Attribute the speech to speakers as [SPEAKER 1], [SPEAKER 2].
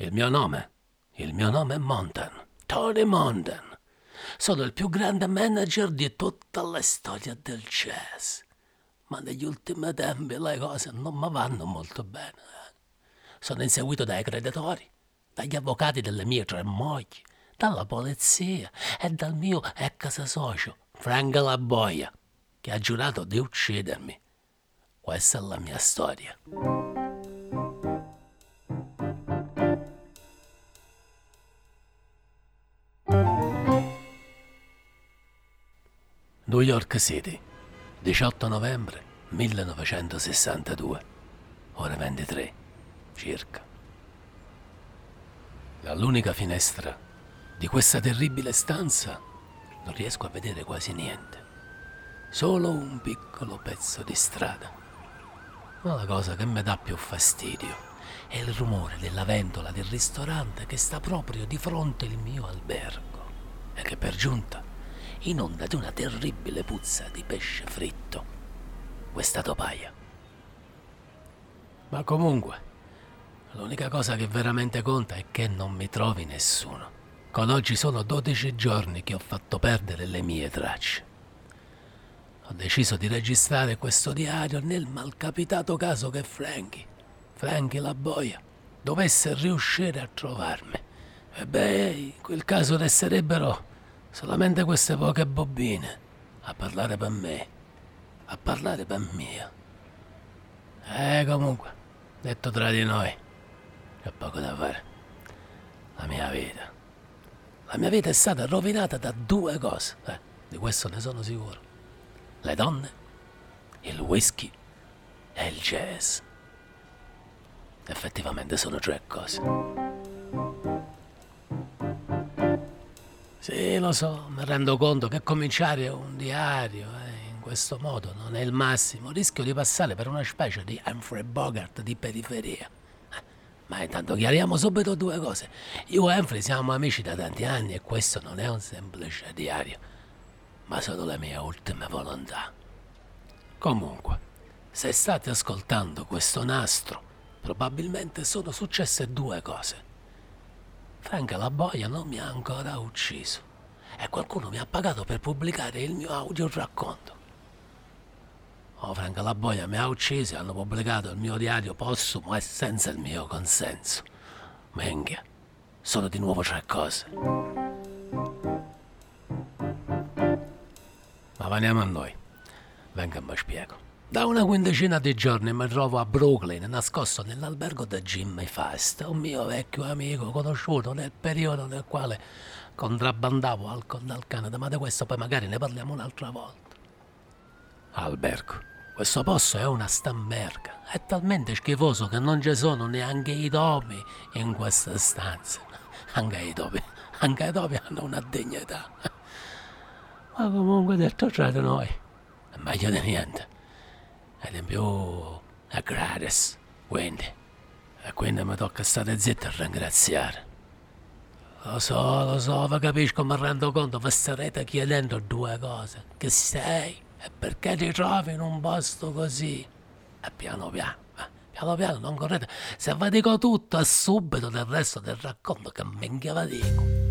[SPEAKER 1] Il mio nome? Il mio nome è Montan. Tony Montan. Sono il più grande manager di tutta la storia del jazz. Ma negli ultimi tempi le cose non mi vanno molto bene. eh. Sono inseguito dai creditori, dagli avvocati delle mie tre mogli, dalla polizia e dal mio ex socio, Frank La Boia, che ha giurato di uccidermi. Questa è la mia storia. New York City, 18 novembre 1962, ore 23 circa. Dall'unica finestra di questa terribile stanza non riesco a vedere quasi niente, solo un piccolo pezzo di strada. Ma la cosa che mi dà più fastidio è il rumore della ventola del ristorante che sta proprio di fronte al mio albergo e che per giunta inonda di una terribile puzza di pesce fritto. Questa topaia. Ma comunque, l'unica cosa che veramente conta è che non mi trovi nessuno. Con oggi sono 12 giorni che ho fatto perdere le mie tracce. Ho deciso di registrare questo diario nel malcapitato caso che Frankie, Frankie la boia, dovesse riuscire a trovarmi. E beh, in quel caso resterebbero solamente queste poche bobine a parlare per me, a parlare per mia. E comunque, detto tra di noi, c'è poco da fare. La mia vita. La mia vita è stata rovinata da due cose, eh, di questo ne sono sicuro. Le donne, il whisky e il jazz. Effettivamente sono tre cose. Sì, lo so, mi rendo conto che cominciare un diario eh, in questo modo non è il massimo. Rischio di passare per una specie di Humphrey Bogart di periferia. Eh, Ma intanto chiariamo subito due cose. Io e Humphrey siamo amici da tanti anni e questo non è un semplice diario, ma sono le mie ultime volontà. Comunque, se state ascoltando questo nastro, probabilmente sono successe due cose. Frank la boia non mi ha ancora ucciso e qualcuno mi ha pagato per pubblicare il mio audio racconto. Oh, Frank la boia mi ha ucciso e hanno pubblicato il mio diario postumo e senza il mio consenso. Menghia, sono di nuovo tre cose. Ma veniamo a noi. Venga, mi spiego. Da una quindicina di giorni mi trovo a Brooklyn, nascosto nell'albergo da Jimmy Fast, un mio vecchio amico conosciuto nel periodo nel quale contrabbandavo alcol dal Canada, ma di questo poi magari ne parliamo un'altra volta. Albergo. Questo posto è una stamberga. È talmente schifoso che non ci sono neanche i topi in questa stanza. Anche i topi, anche i topi hanno una dignità. Ma comunque detto tra di noi, è meglio di niente. In più è gratis, quindi. E quindi mi tocca stare zitto e ringraziare. Lo so, lo so, vi capisco, mi rendo conto, vi starete chiedendo due cose. Che sei e perché ti trovi in un posto così? E piano piano, eh, piano piano, non correte. Se vi dico tutto, è subito del resto del racconto che minchia vi dico.